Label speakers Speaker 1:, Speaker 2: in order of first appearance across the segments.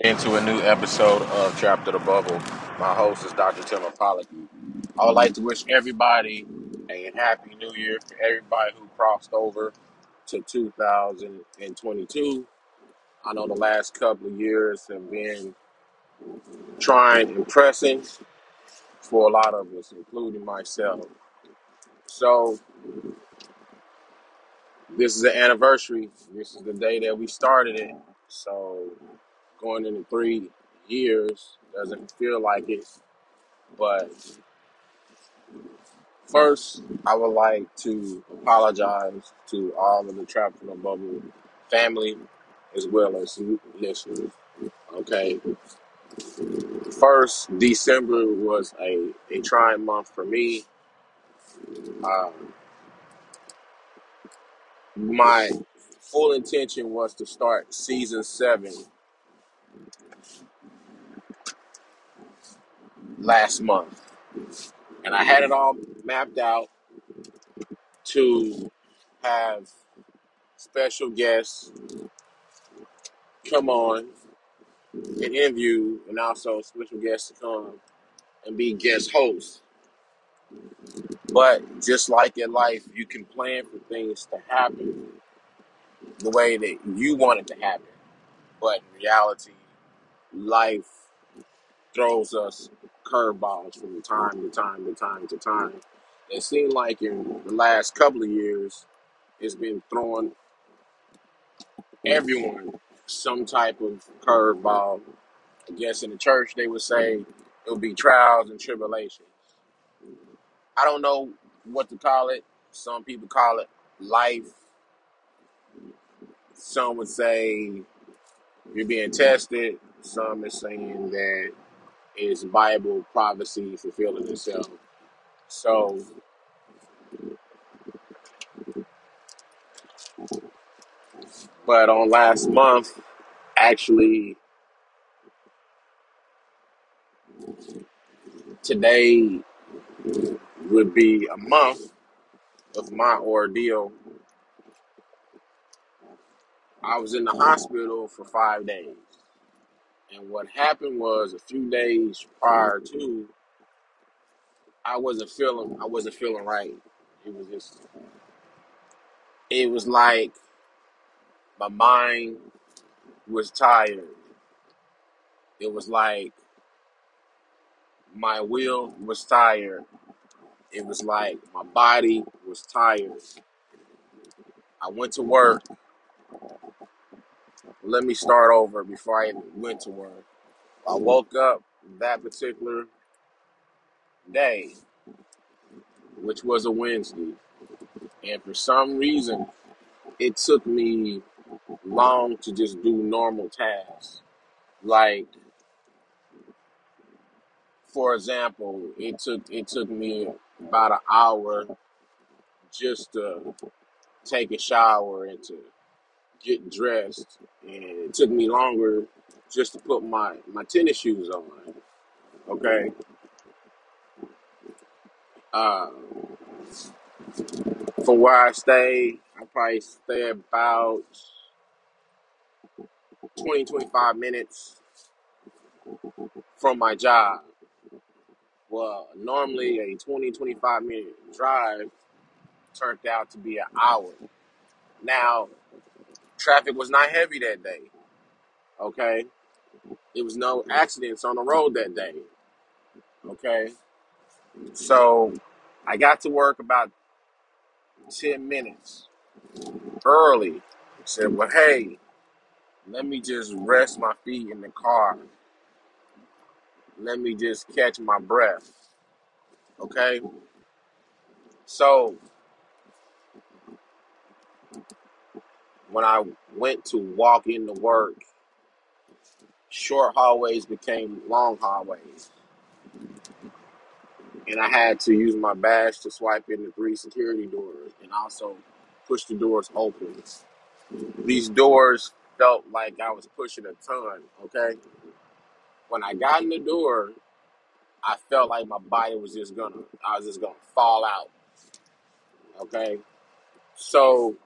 Speaker 1: into a new episode of Trapped in the Bubble. My host is Dr. Tim Pollock. I would like to wish everybody a happy new year for everybody who crossed over to 2022. I know the last couple of years have been trying and pressing for a lot of us, including myself. So, this is the anniversary. This is the day that we started it. So, going into three years doesn't feel like it, but First, I would like to apologize to all of the Trap from the Bubble family as well as listeners. Okay. First, December was a, a trying month for me. Uh, my full intention was to start season seven last month. And I had it all mapped out to have special guests come on and interview and also special guests to come and be guest hosts. But just like in life, you can plan for things to happen the way that you want it to happen. But in reality, life throws us curveballs from time to time to time to time. It seemed like in the last couple of years, it's been throwing everyone some type of curveball. I guess in the church they would say it would be trials and tribulations. I don't know what to call it. Some people call it life. Some would say you're being tested. Some is saying that it's Bible prophecy fulfilling itself. So, but on last month, actually, today would be a month of my ordeal. I was in the hospital for five days. And what happened was a few days prior to, I wasn't feeling, I wasn't feeling right. It was just, it was like my mind was tired. It was like my will was tired. It was like my body was tired. I went to work. Let me start over before I went to work. I mm-hmm. woke up that particular day, which was a Wednesday, and for some reason, it took me long to just do normal tasks. Like, for example, it took it took me about an hour just to take a shower and to get dressed, and it took me longer just to put my my tennis shoes on. Okay, uh, from where I stay, I probably stay about 20 25 minutes from my job. Well, normally a 20 25 minute drive turned out to be an hour. Now, traffic was not heavy that day. Okay, it was no accidents on the road that day. Okay, so I got to work about 10 minutes early. I said, well, hey, let me just rest my feet in the car. Let me just catch my breath. Okay, so when I went to walk into work, short hallways became long hallways. And I had to use my badge to swipe in the three security doors and also push the doors open. These doors felt like I was pushing a ton, okay? When I got in the door, I felt like my body was just gonna, I was just gonna fall out, okay? So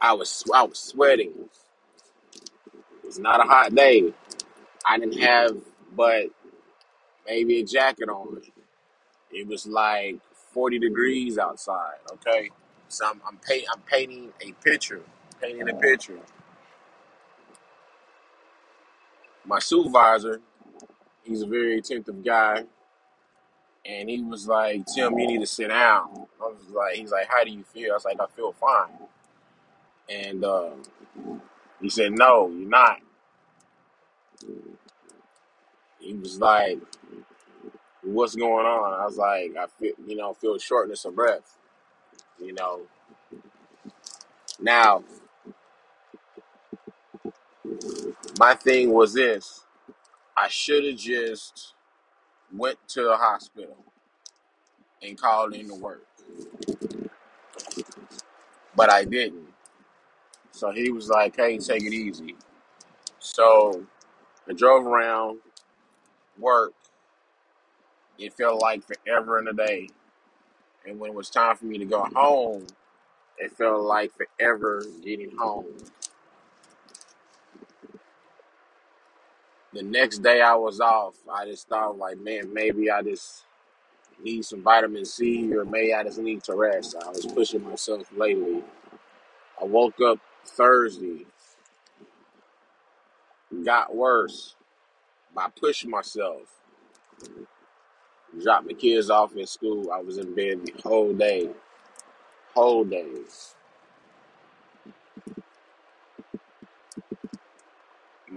Speaker 1: I was I was sweating. It was not a hot day. I didn't have but maybe a jacket on. It was like 40 degrees outside. Okay, so I'm I'm, paint, I'm painting a picture, painting a picture. My supervisor, he's a very attentive guy, and he was like, "Tim, you need to sit down." I was like, "He's like, how do you feel?" I was like, "I feel fine." And uh, he said, "No, you're not." He was like, "What's going on?" I was like, "I feel, you know, feel shortness of breath." You know, now my thing was this: I should have just went to the hospital and called in to work, but I didn't. So he was like, "Hey, take it easy." So I drove around work. It felt like forever and a day, and when it was time for me to go home, it felt like forever getting home. The next day I was off, I just thought like, man, maybe I just need some vitamin C, or maybe I just need to rest. I was pushing myself lately. I woke up Thursday, got worse by pushing myself. Dropped the kids off in school. I was in bed the whole day, whole day.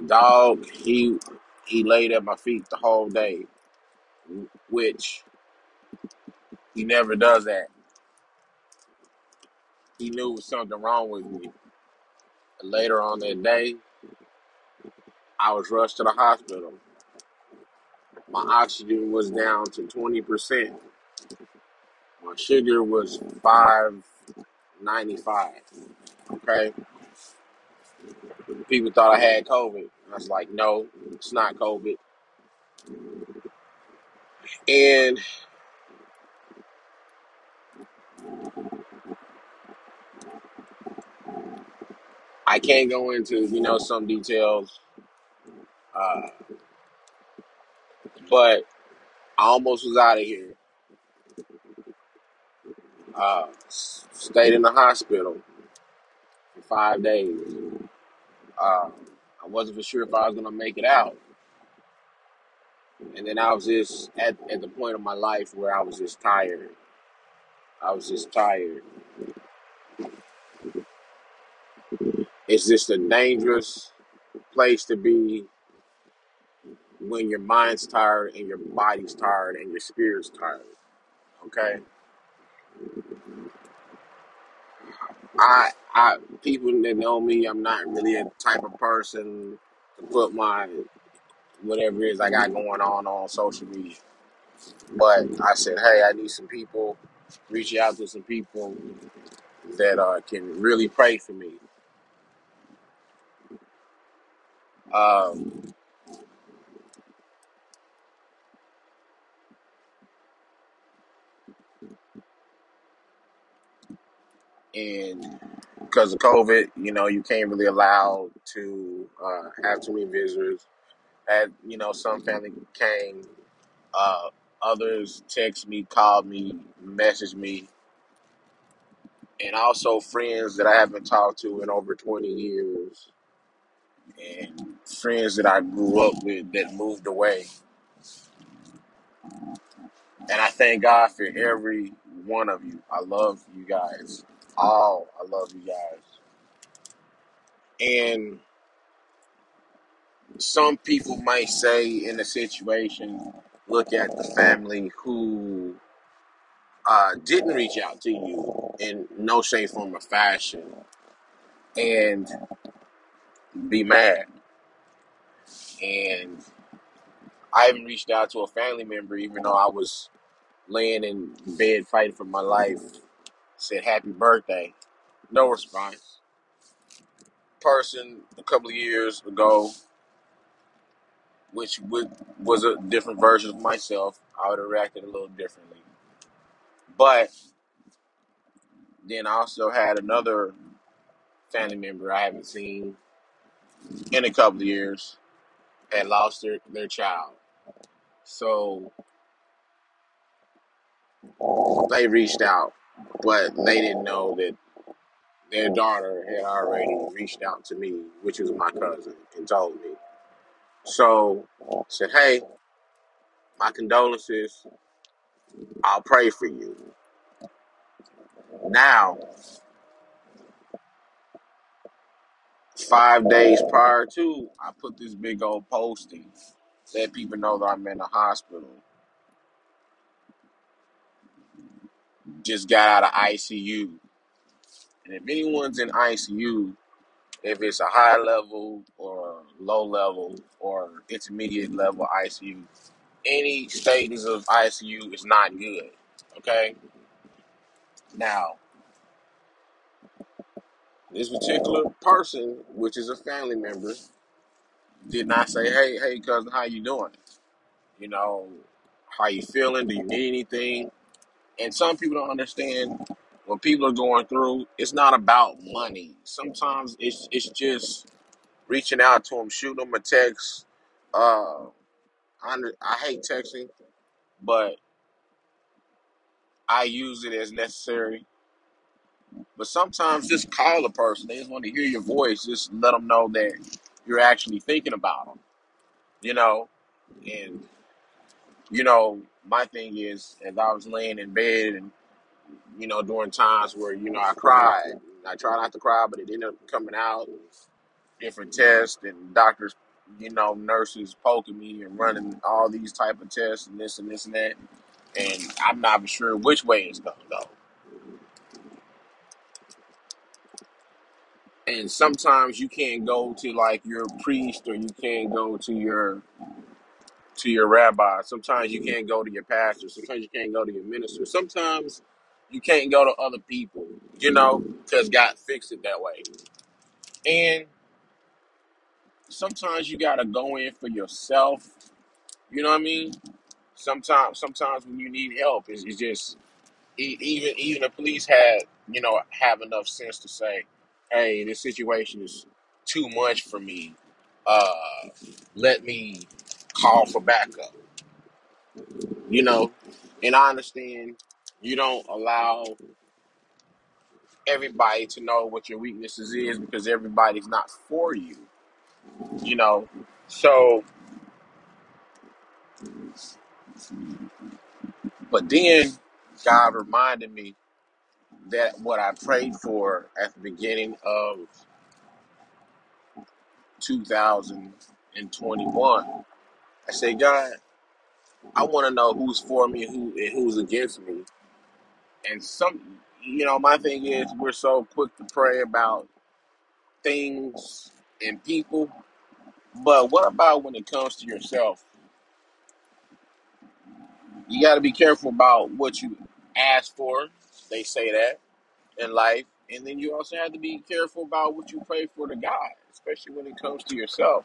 Speaker 1: My dog, he he laid at my feet the whole day, which he never does that. He knew was something wrong with me. Later on that day, I was rushed to the hospital. My oxygen was down to twenty percent. My sugar was five ninety five. Okay, people thought I had COVID. I was like, no, it's not COVID. And I can't go into you know some details, uh, but I almost was out of here. Uh, stayed in the hospital for five days. Uh, I wasn't for sure if I was gonna make it out, and then I was just at at the point of my life where I was just tired. I was just tired. It's just a dangerous place to be when your mind's tired and your body's tired and your spirit's tired. Okay, I I people that know me, I'm not really a type of person to put my whatever it is I got going on on social media. But I said, hey, I need some people, reach out to some people that uh, can really pray for me. Um, and because of COVID, you know, you can't really allow to uh, have too many visitors. You know, some family came, uh, others text me, called me, messaged me, and also friends that I haven't talked to in over twenty years, and friends that I grew up with that moved away. And I thank God for every one of you. I love you guys. All I love you guys. And some people might say in a situation, look at the family who uh, didn't reach out to you in no shape, form, or fashion and be mad. And I even reached out to a family member, even though I was laying in bed fighting for my life, said happy birthday. No response. Person a couple of years ago, which was a different version of myself, I would have reacted a little differently. But then I also had another family member I haven't seen in a couple of years had lost their, their child. So they reached out, but they didn't know that their daughter had already reached out to me, which was my cousin, and told me. So said, Hey, my condolences. I'll pray for you. Now, five days prior to, I put this big old posting, let people know that I'm in the hospital. Just got out of ICU. And if anyone's in ICU, if it's a high level or low level or intermediate level ICU, any stages of ICU is not good. Okay? Now, this particular person, which is a family member, did not say, "Hey, hey, cousin, how you doing? You know, how you feeling? Do you need anything?" And some people don't understand when people are going through. It's not about money. Sometimes it's it's just reaching out to them, shooting them a text. Uh, I, I hate texting, but I use it as necessary But sometimes just call a person. They just want to hear your voice. Just let them know that you're actually thinking about them, you know? And, you know, my thing is, as I was laying in bed and, you know, during times where, you know, I cried, I tried not to cry, but it ended up coming out, different tests and doctors, you know, nurses poking me and running all these type of tests and this and this and that. And I'm not sure which way it's going to go. And sometimes you can't go to like your priest or you can't go to your to your rabbi. Sometimes you can't go to your pastor. Sometimes you can't go to your minister. Sometimes you can't go to other people, you know, because God fixed it that way. And sometimes you gotta go in for yourself. You know what I mean? Sometimes, sometimes when you need help, it's, it's just e- even even the police had you know have enough sense to say, "Hey, this situation is too much for me. Uh, let me call for backup." You know, and I understand you don't allow everybody to know what your weaknesses is because everybody's not for you. You know, so but then God reminded me that what I prayed for at the beginning of 2021. I say, God, I want to know who's for me and who and who's against me. And some, you know, my thing is we're so quick to pray about things and people, but what about when it comes to yourself? You got to be careful about what you ask for. They say that in life, and then you also have to be careful about what you pray for to God, especially when it comes to yourself.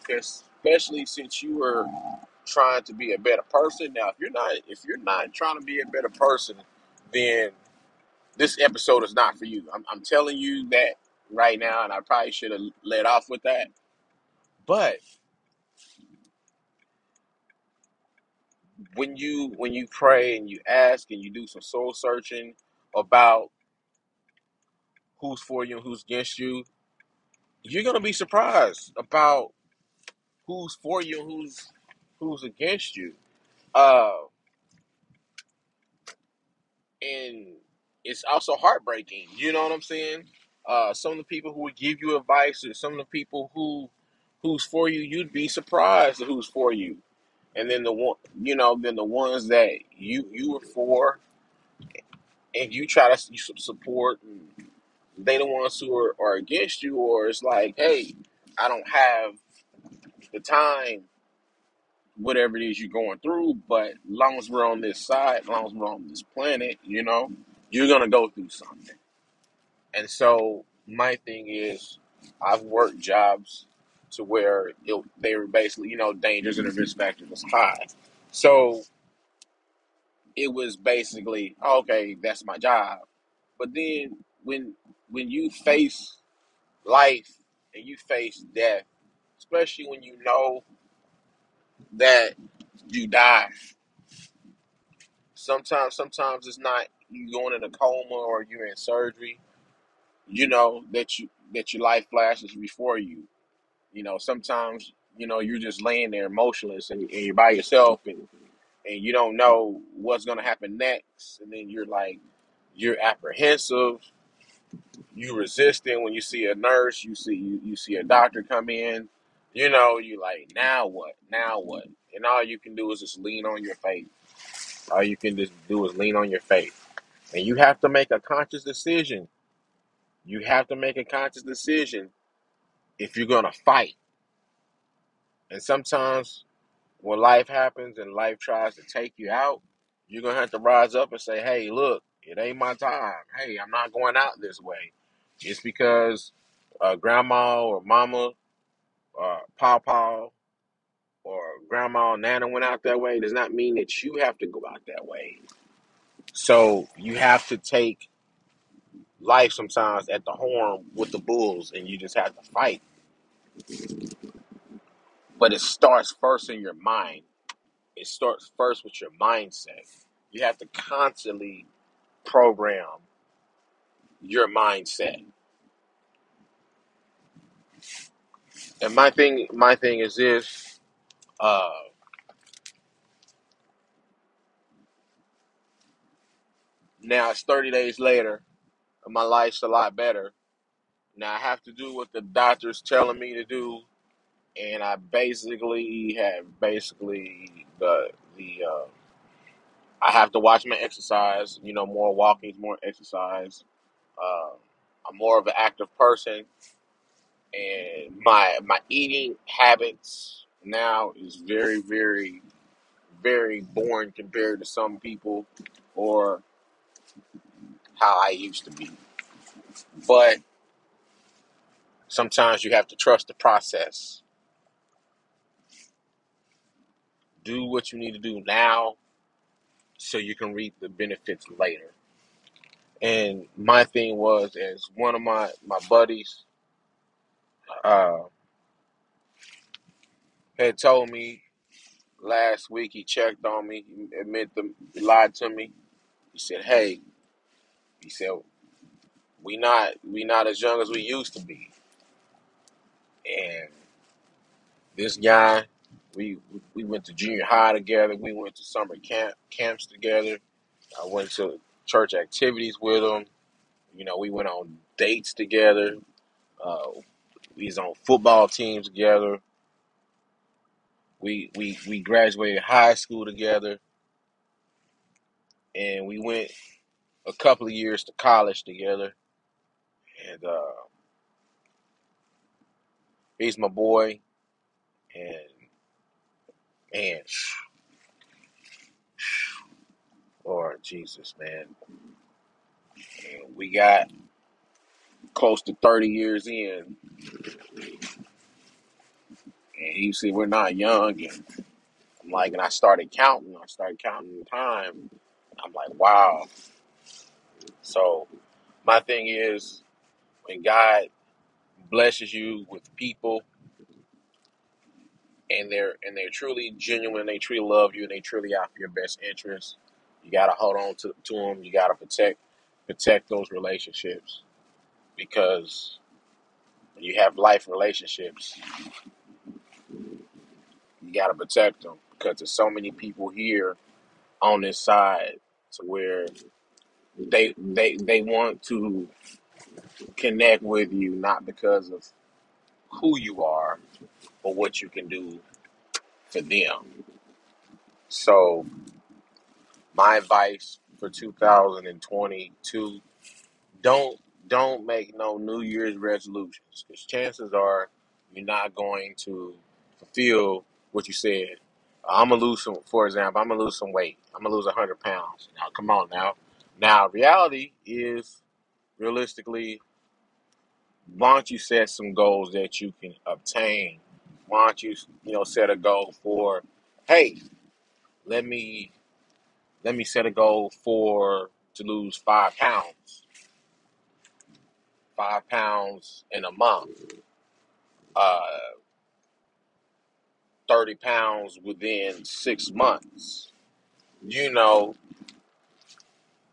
Speaker 1: Because especially since you were trying to be a better person. Now, if you're not, if you're not trying to be a better person, then this episode is not for you. I'm, I'm telling you that right now, and I probably should have let off with that. But when you when you pray and you ask and you do some soul searching about who's for you and who's against you, you're gonna be surprised about who's for you who's who's against you. Uh, and it's also heartbreaking. You know what I'm saying? Uh, some of the people who would give you advice, or some of the people who who's for you, you'd be surprised who's for you. And then the one, you know, then the ones that you you were for, and you try to support, and they the ones who are, are against you, or it's like, hey, I don't have the time, whatever it is you're going through, but long as we're on this side, long as we're on this planet, you know, you're gonna go through something And so my thing is, I've worked jobs to where it, they were basically, you know, dangers and the risk factor was high. So it was basically, okay, that's my job. But then when when you face life and you face death, especially when you know that you die. Sometimes, sometimes it's not you going in a coma or you're in surgery. You know that you that your life flashes before you. You know, sometimes you know you're just laying there motionless and, and you're by yourself and and you don't know what's gonna happen next. And then you're like you're apprehensive you resisting when you see a nurse, you see you, you see a doctor come in, you know, you like, now what? Now what? And all you can do is just lean on your faith. All you can just do is lean on your faith. And you have to make a conscious decision. You have to make a conscious decision if you're gonna fight. And sometimes when life happens and life tries to take you out, you're gonna have to rise up and say, Hey, look, it ain't my time. Hey, I'm not going out this way. Just because uh, grandma or mama or Pawpaw or Grandma or Nana went out that way does not mean that you have to go out that way. So you have to take life sometimes at the horn with the bulls and you just have to fight. But it starts first in your mind. It starts first with your mindset. You have to constantly program your mindset. And my thing my thing is this, uh now it's 30 days later and my life's a lot better. Now I have to do what the doctor's telling me to do and I basically have basically the the uh, I have to watch my exercise. You know, more walking, more exercise. Uh, I'm more of an active person, and my my eating habits now is very very very boring compared to some people or how I used to be. But sometimes you have to trust the process. Do what you need to do now so you can reap the benefits later. And my thing was, as one of my my buddies uh, had told me last week, he checked on me, he admitted lied to me. He said, "Hey," he said, "we not we not as young as we used to be." And this guy, we we went to junior high together. We went to summer camp camps together. I went to church activities with him. You know, we went on dates together. Uh, was on football teams together. We we we graduated high school together, and we went a couple of years to college together. And uh, he's my boy, and man, Lord Jesus, man, and we got close to thirty years in, and you see, we're not young, and I'm like, and I started counting. I started counting time. I'm like, wow. So my thing is, when God blesses you with people and they're and they're truly genuine. They truly love you, and they truly out for your best interest. You gotta hold on to, to them. You gotta protect protect those relationships because when you have life relationships, you gotta protect them because there's so many people here on this side to where they they they want to connect with you not because of who you are, but what you can do for them. So my advice for 2022 don't don't make no New Year's resolutions because chances are you're not going to fulfill what you said. I'm gonna lose some. For example, I'm gonna lose some weight. I'm gonna lose a hundred pounds. Now, come on now. Now, reality is realistically, why don't you set some goals that you can obtain? Why don't you, you know, set a goal for, hey, let me let me set a goal for to lose five pounds five pounds in a month, uh, 30 pounds within six months. You know,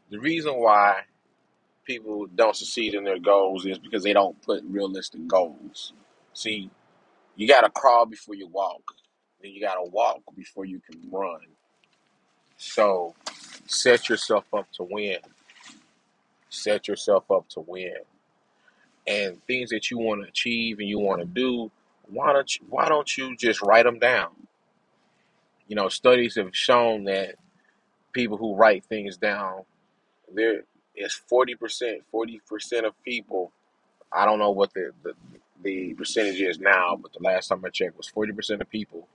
Speaker 1: the reason why people don't succeed in their goals is because they don't put realistic goals. See, you got to crawl before you walk, then you got to walk before you can run. So set yourself up to win. Set yourself up to win. And things that you want to achieve and you want to do, why don't you, why don't you just write them down? You know, studies have shown that people who write things down, there is forty percent, forty percent of people. I don't know what the, the the percentage is now, but the last time I checked was forty percent of people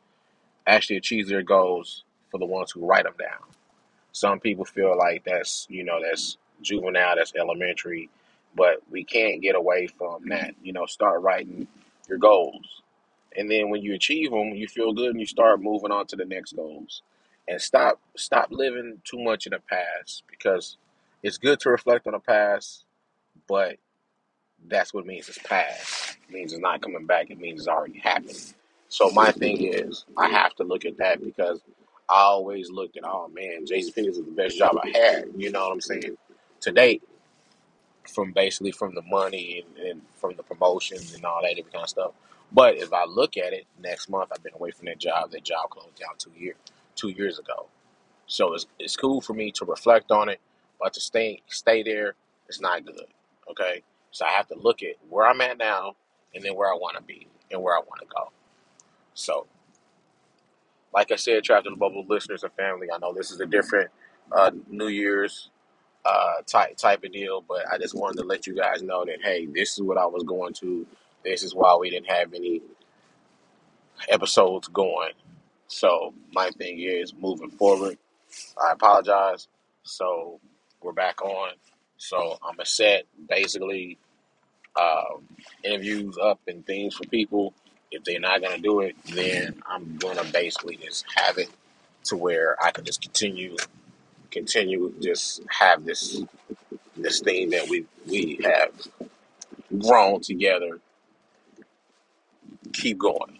Speaker 1: actually achieve their goals for the ones who write them down. Some people feel like that's you know that's juvenile, that's elementary, but we can't get away from that. You know, start writing your goals, and then when you achieve them, you feel good, and you start moving on to the next goals, and stop stop living too much in the past because it's good to reflect on the past, but that's what it means it's past. It means it's not coming back. It means it's already happened. So my thing is, I have to look at that because I always looked at, oh man, Jason Phoenix is the best job I had. You know what I'm saying? To date, from basically from the money and, and from the promotions and all that different kind of stuff. But if I look at it, next month I've been away from that job. That job closed down two year two years ago. So it's it's cool for me to reflect on it, but to stay stay there, it's not good. Okay, so I have to look at where I'm at now, and then where I want to be and where I want to go. So, like I said, Trapped in the Bubble listeners and family, I know this is a different uh, New Year's uh, type type of deal, but I just wanted to let you guys know that hey, this is what I was going to. This is why we didn't have any episodes going. So my thing is moving forward. I apologize. So we're back on. So I'm a set basically um, interviews up and things for people. If they're not gonna do it, then I'm gonna basically just have it to where I can just continue, continue, just have this this thing that we we have grown together, keep going.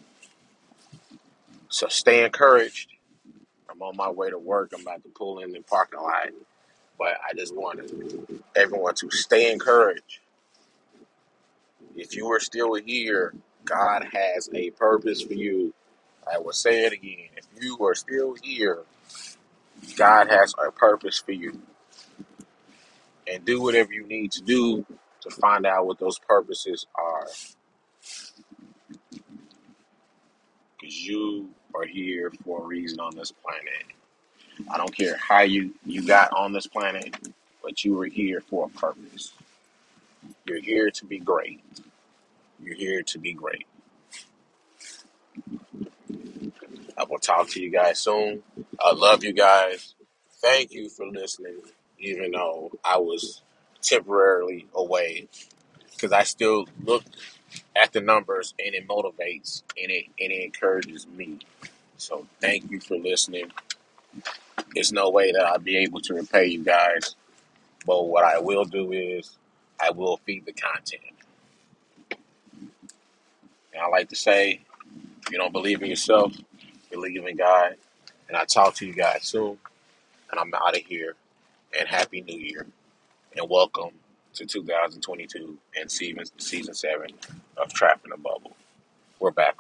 Speaker 1: So stay encouraged. I'm on my way to work. I'm about to pull in the parking lot, but I just wanted everyone to stay encouraged. If you are still here, God has a purpose for you. I will say it again. If you are still here, God has a purpose for you. And do whatever you need to do to find out what those purposes are. Because you are here for a reason on this planet. I don't care how you, you got on this planet, but you were here for a purpose. You're here to be great. You're here to be great. I will talk to you guys soon. I love you guys. Thank you for listening, even though I was temporarily away, because I still look at the numbers and it motivates and it and it encourages me. So thank you for listening. There's no way that I'll be able to repay you guys, but what I will do is I will feed the content. And I like to say, if you don't believe in yourself, believe in God. And I talk to you guys soon. And I'm out of here. And Happy New Year. And welcome to 2022 and season, season 7 of Trapped in the Bubble. We're back